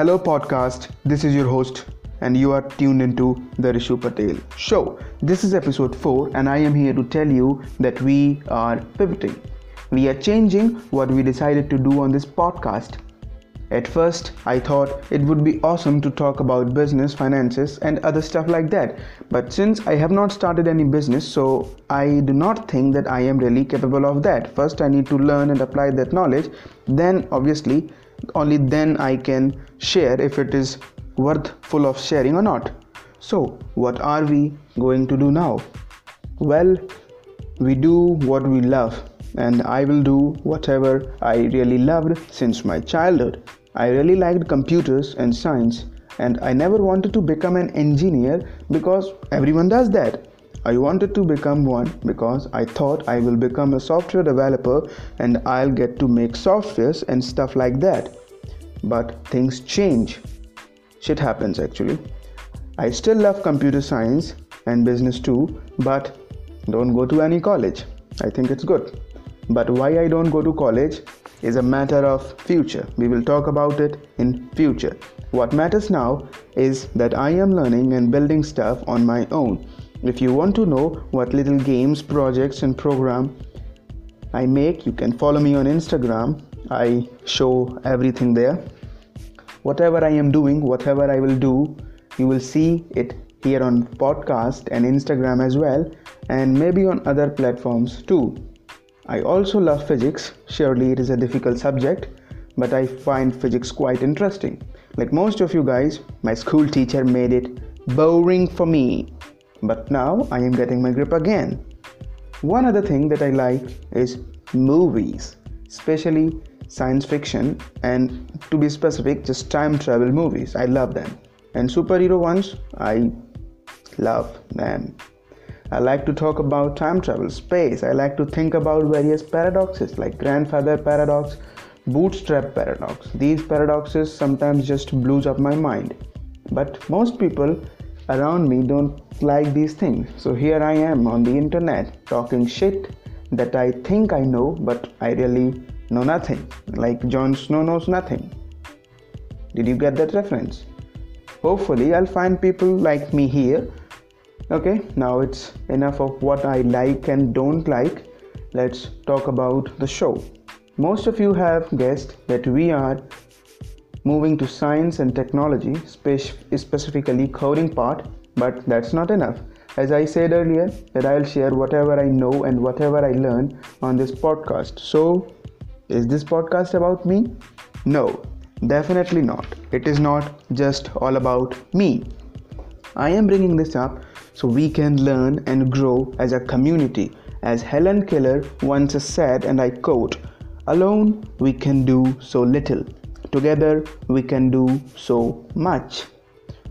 Hello, podcast. This is your host, and you are tuned into the Rishu Patel show. This is episode 4, and I am here to tell you that we are pivoting. We are changing what we decided to do on this podcast. At first, I thought it would be awesome to talk about business, finances, and other stuff like that. But since I have not started any business, so I do not think that I am really capable of that. First, I need to learn and apply that knowledge. Then, obviously, only then I can share if it is worth full of sharing or not. So, what are we going to do now? Well, we do what we love, and I will do whatever I really loved since my childhood. I really liked computers and science, and I never wanted to become an engineer because everyone does that. I wanted to become one because I thought I will become a software developer and I'll get to make softwares and stuff like that. But things change. Shit happens actually. I still love computer science and business too, but don't go to any college. I think it's good. But why I don't go to college is a matter of future. We will talk about it in future. What matters now is that I am learning and building stuff on my own if you want to know what little games, projects, and program I make, you can follow me on Instagram. I show everything there. Whatever I am doing, whatever I will do, you will see it here on podcast and Instagram as well, and maybe on other platforms too. I also love physics. Surely it is a difficult subject, but I find physics quite interesting. Like most of you guys, my school teacher made it boring for me but now I am getting my grip again. One other thing that I like is movies, especially science fiction and to be specific, just time travel movies. I love them. And superhero ones, I love them. I like to talk about time travel, space. I like to think about various paradoxes like grandfather paradox, bootstrap paradox. These paradoxes sometimes just blows up my mind. But most people around me don't like these things. So here I am on the internet talking shit that I think I know, but I really know nothing. Like Jon Snow knows nothing. Did you get that reference? Hopefully, I'll find people like me here. Okay, now it's enough of what I like and don't like. Let's talk about the show. Most of you have guessed that we are moving to science and technology, specifically coding part, but that's not enough. As I said earlier, that I'll share whatever I know and whatever I learn on this podcast. So, is this podcast about me? No, definitely not. It is not just all about me. I am bringing this up so we can learn and grow as a community. As Helen Keller once said, and I quote, Alone we can do so little Together we can do so much.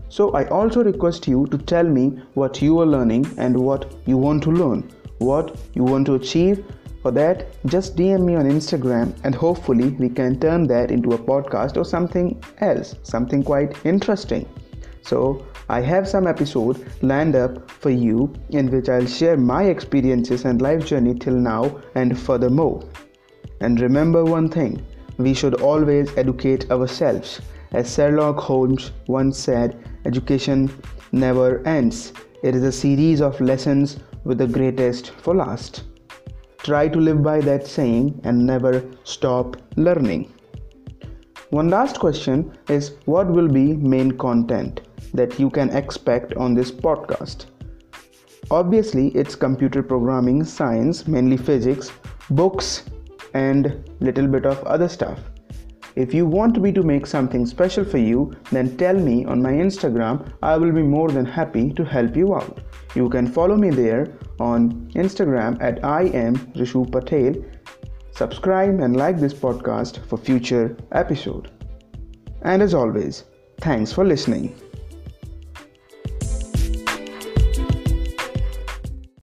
So I also request you to tell me what you are learning and what you want to learn, what you want to achieve. For that, just DM me on Instagram and hopefully we can turn that into a podcast or something else, something quite interesting. So, I have some episode lined up for you in which I'll share my experiences and life journey till now and furthermore. And remember one thing we should always educate ourselves. As Sherlock Holmes once said, education never ends. It is a series of lessons with the greatest for last. Try to live by that saying and never stop learning. One last question is what will be main content that you can expect on this podcast? Obviously, it's computer programming, science, mainly physics, books, and little bit of other stuff. If you want me to make something special for you, then tell me on my Instagram. I will be more than happy to help you out. You can follow me there on Instagram at I am Rishu Patel. Subscribe and like this podcast for future episode. And as always, thanks for listening.